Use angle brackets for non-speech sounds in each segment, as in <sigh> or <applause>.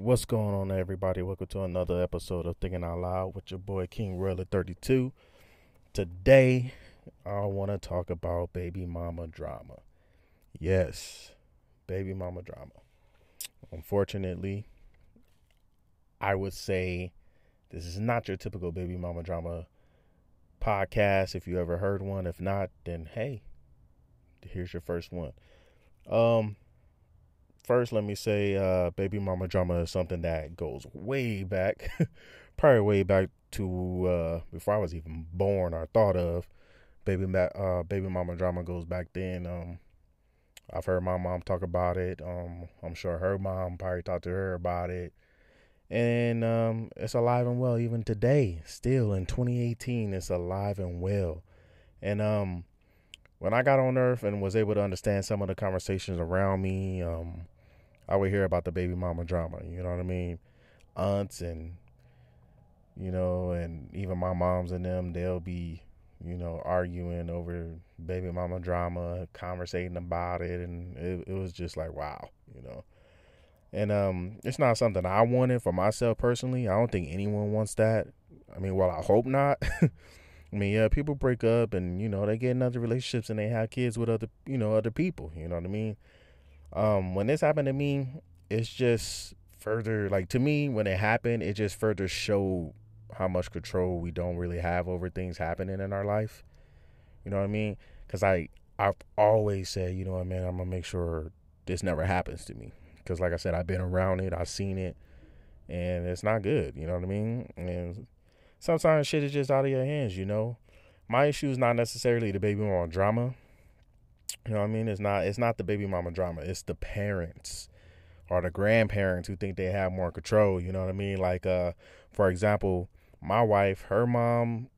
What's going on, everybody? Welcome to another episode of Thinking Out Loud with your boy King Rella 32. Today, I want to talk about baby mama drama. Yes, baby mama drama. Unfortunately, I would say this is not your typical baby mama drama podcast. If you ever heard one, if not, then hey, here's your first one. Um, first, let me say, uh, baby mama drama is something that goes way back, <laughs> probably way back to uh, before I was even born or thought of. Baby, uh, baby mama drama goes back then. Um, I've heard my mom talk about it. Um, I'm sure her mom probably talked to her about it, and um, it's alive and well even today. Still in 2018, it's alive and well. And um, when I got on Earth and was able to understand some of the conversations around me, um, I would hear about the baby mama drama. You know what I mean? Aunts and you know, and even my moms and them, they'll be, you know, arguing over baby mama drama, conversating about it, and it, it was just like wow, you know. And um, it's not something I wanted for myself personally. I don't think anyone wants that. I mean, well, I hope not. <laughs> I mean, yeah, people break up and you know they get in other relationships and they have kids with other, you know, other people. You know what I mean? Um, when this happened to me, it's just further like to me when it happened, it just further showed how much control we don't really have over things happening in our life. You know what I mean? Because I I've always said, you know what, man, I'm gonna make sure this never happens to me. Because like I said, I've been around it, I've seen it, and it's not good. You know what I mean? And sometimes shit is just out of your hands. You know, my issue is not necessarily the baby mama drama. You know what I mean? It's not it's not the baby mama drama. It's the parents or the grandparents who think they have more control. You know what I mean? Like uh, for example, my wife, her mom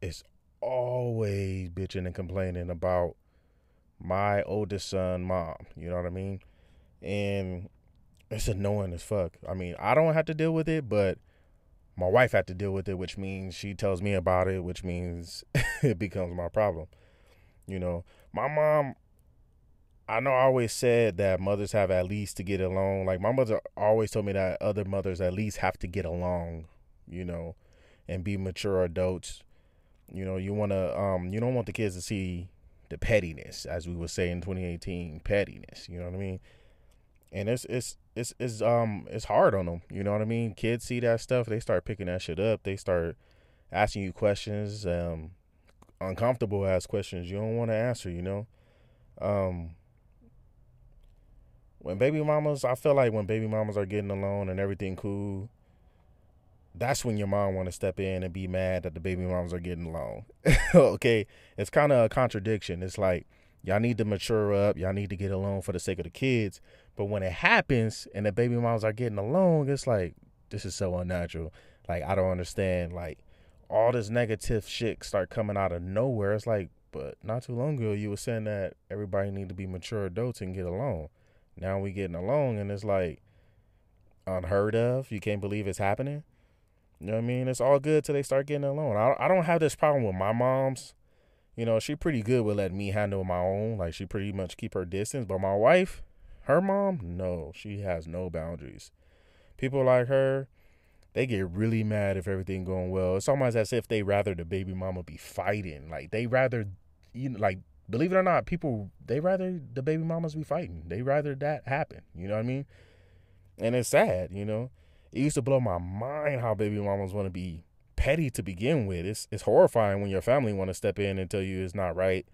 is always bitching and complaining about my oldest son mom. You know what I mean? And it's annoying as fuck. I mean, I don't have to deal with it, but my wife had to deal with it, which means she tells me about it, which means <laughs> it becomes my problem. You know, my mom, I know I always said that mothers have at least to get along. Like my mother always told me that other mothers at least have to get along, you know, and be mature adults. You know, you want to, um, you don't want the kids to see the pettiness, as we would say in 2018, pettiness. You know what I mean? And it's it's it's it's um it's hard on them. You know what I mean? Kids see that stuff, they start picking that shit up. They start asking you questions. Um, uncomfortable ask questions you don't want to answer, you know. Um when baby mamas, I feel like when baby mamas are getting along and everything cool, that's when your mom want to step in and be mad that the baby mamas are getting along. <laughs> okay, it's kind of a contradiction. It's like y'all need to mature up, y'all need to get along for the sake of the kids. But when it happens and the baby mamas are getting along, it's like this is so unnatural. Like I don't understand. Like all this negative shit start coming out of nowhere. It's like, but not too long ago you were saying that everybody need to be mature adults and get along. Now we getting along and it's like unheard of. You can't believe it's happening. You know what I mean? It's all good till they start getting along. I I don't have this problem with my mom's. You know, she pretty good with letting me handle my own. Like she pretty much keep her distance. But my wife, her mom, no, she has no boundaries. People like her, they get really mad if everything going well. It's almost as if they rather the baby mama be fighting. Like they rather, you know, like believe it or not, people they rather the baby mamas be fighting. They rather that happen. You know what I mean? And it's sad. You know, it used to blow my mind how baby mamas want to be petty to begin with. It's it's horrifying when your family want to step in and tell you it's not right.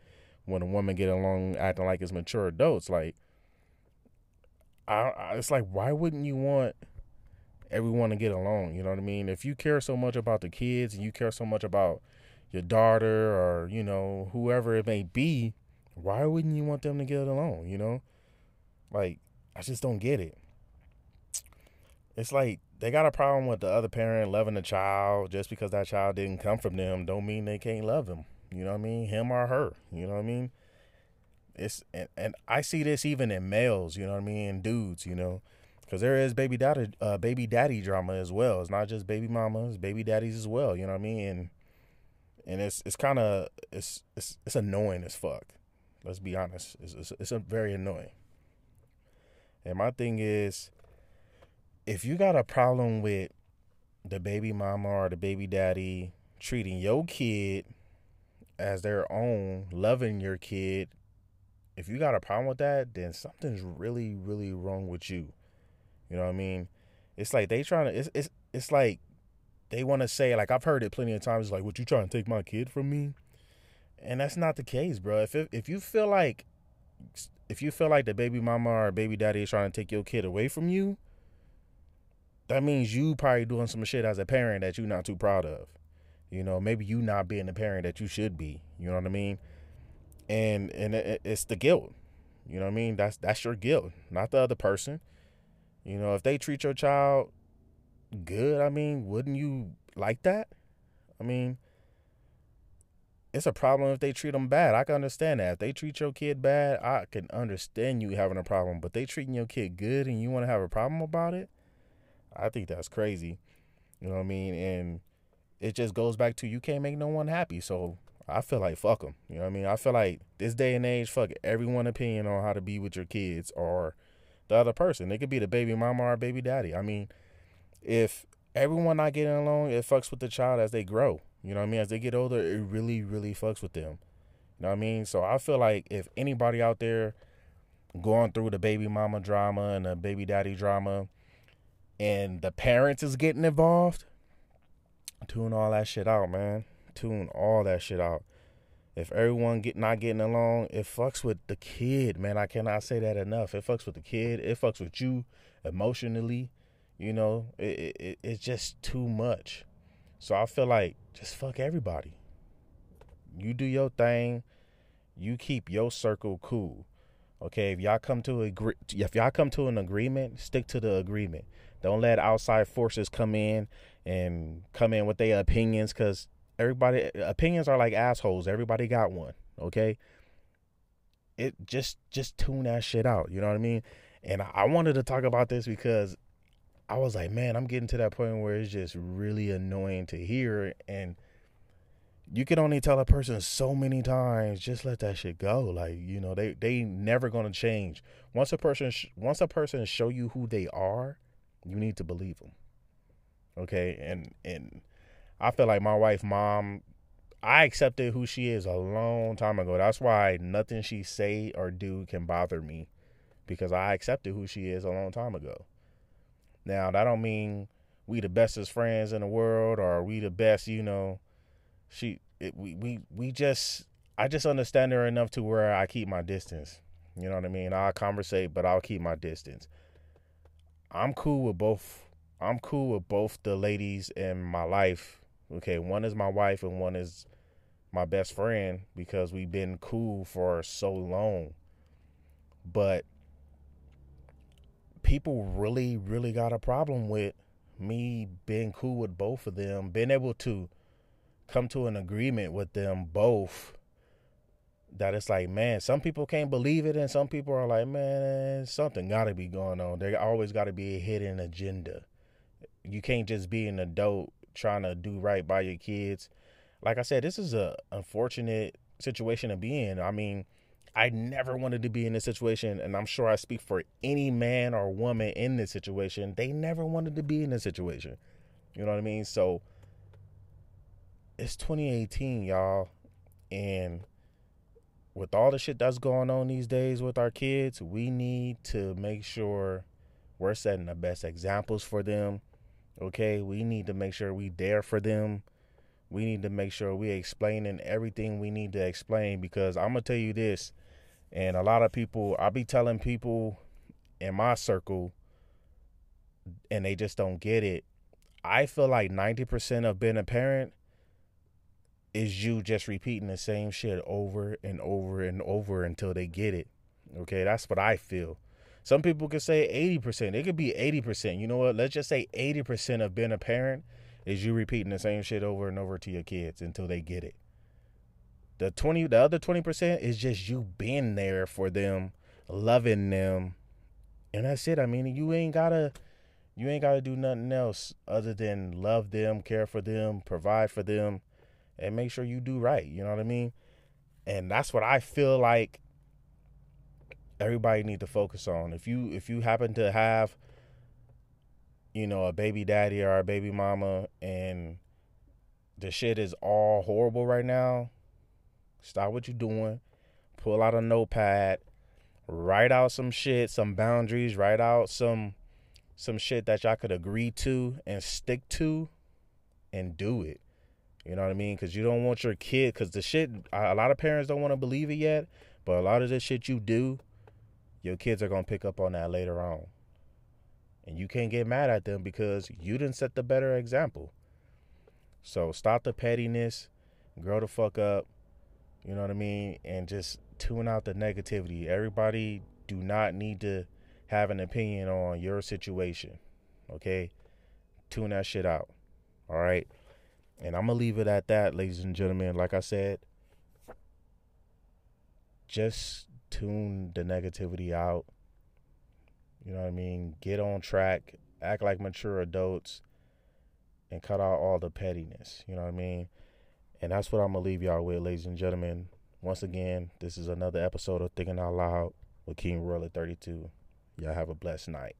When a woman get along acting like it's mature adults, like I, I it's like why wouldn't you want everyone to get along. You know what I mean? If you care so much about the kids and you care so much about your daughter or, you know, whoever it may be, why wouldn't you want them to get along, you know? Like, I just don't get it. It's like they got a problem with the other parent loving the child just because that child didn't come from them don't mean they can't love them. You know what I mean? Him or her. You know what I mean? It's and, and I see this even in males, you know what I mean, dudes, you know because there is baby daddy, uh, baby daddy drama as well. It's not just baby mamas, baby daddies as well. You know what I mean? And and it's it's kind of it's it's it's annoying as fuck. Let's be honest. It's it's, it's very annoying. And my thing is, if you got a problem with the baby mama or the baby daddy treating your kid as their own, loving your kid, if you got a problem with that, then something's really, really wrong with you. You know what I mean? It's like they trying to. It's it's it's like they want to say like I've heard it plenty of times. Like, what you trying to take my kid from me? And that's not the case, bro. If if you feel like if you feel like the baby mama or baby daddy is trying to take your kid away from you, that means you probably doing some shit as a parent that you're not too proud of. You know, maybe you not being the parent that you should be. You know what I mean? And and it, it's the guilt. You know what I mean? That's that's your guilt, not the other person. You know, if they treat your child good, I mean, wouldn't you like that? I mean, it's a problem if they treat them bad. I can understand that. If they treat your kid bad, I can understand you having a problem. But they treating your kid good and you want to have a problem about it, I think that's crazy. You know what I mean? And it just goes back to you can't make no one happy. So I feel like fuck them. You know what I mean? I feel like this day and age, fuck everyone opinion on how to be with your kids or the other person. It could be the baby mama or baby daddy. I mean, if everyone not getting along, it fucks with the child as they grow. You know what I mean? As they get older, it really, really fucks with them. You know what I mean? So I feel like if anybody out there going through the baby mama drama and the baby daddy drama and the parents is getting involved, tune all that shit out, man. Tune all that shit out. If everyone get not getting along, it fucks with the kid, man. I cannot say that enough. It fucks with the kid. It fucks with you emotionally. You know, it, it it's just too much. So I feel like just fuck everybody. You do your thing. You keep your circle cool. Okay, if y'all come to agree, if y'all come to an agreement, stick to the agreement. Don't let outside forces come in and come in with their opinions because everybody opinions are like assholes. Everybody got one. Okay, it just just tune that shit out. You know what I mean? And I wanted to talk about this because I was like, man, I'm getting to that point where it's just really annoying to hear. And you can only tell a person so many times, just let that shit go. Like, you know, they, they never going to change. Once a person, once a person show you who they are, you need to believe them. Okay. And, and I feel like my wife, mom, I accepted who she is a long time ago. That's why nothing she say or do can bother me because I accepted who she is a long time ago. Now that don't mean we the bestest friends in the world or we the best, you know. She it, we we we just I just understand her enough to where I keep my distance. You know what I mean? I'll conversate, but I'll keep my distance. I'm cool with both. I'm cool with both the ladies in my life. Okay, one is my wife and one is my best friend because we've been cool for so long. But people really, really got a problem with me being cool with both of them, being able to come to an agreement with them both. That it's like, man, some people can't believe it, and some people are like, man, something got to be going on. There always got to be a hidden agenda. You can't just be an adult trying to do right by your kids. Like I said, this is a unfortunate situation to be in. I mean, I never wanted to be in this situation, and I'm sure I speak for any man or woman in this situation. They never wanted to be in this situation. You know what I mean? So it's 2018, y'all, and with all the shit that's going on these days with our kids, we need to make sure we're setting the best examples for them. Okay, we need to make sure we there for them. We need to make sure we explaining everything we need to explain because I'm gonna tell you this and a lot of people, I be telling people in my circle, and they just don't get it. I feel like 90% of being a parent is you just repeating the same shit over and over and over until they get it. Okay, that's what I feel. Some people could say 80%. It could be 80%. You know what? Let's just say 80% of being a parent is you repeating the same shit over and over to your kids until they get it. The twenty, the other twenty percent is just you being there for them, loving them, and that's it. I mean, you ain't gotta, you ain't gotta do nothing else other than love them, care for them, provide for them, and make sure you do right. You know what I mean? And that's what I feel like everybody need to focus on. If you if you happen to have you know, a baby daddy or a baby mama and the shit is all horrible right now, stop what you're doing. Pull out a notepad, write out some shit, some boundaries, write out some some shit that y'all could agree to and stick to and do it. You know what I mean? Because you don't want your kid, because the shit, a lot of parents don't want to believe it yet, but a lot of the shit you do, your kids are going to pick up on that later on. And you can't get mad at them because you didn't set the better example. So stop the pettiness, grow the fuck up, you know what I mean? And just tune out the negativity. Everybody do not need to have an opinion on your situation. Okay? Tune that shit out. All right? And I'm going to leave it at that, ladies and gentlemen. Like I said, just tune the negativity out. You know what I mean? Get on track, act like mature adults, and cut out all the pettiness. You know what I mean? And that's what I'm going to leave y'all with, ladies and gentlemen. Once again, this is another episode of Thinking Out Loud with King Royal at 32. Y'all have a blessed night.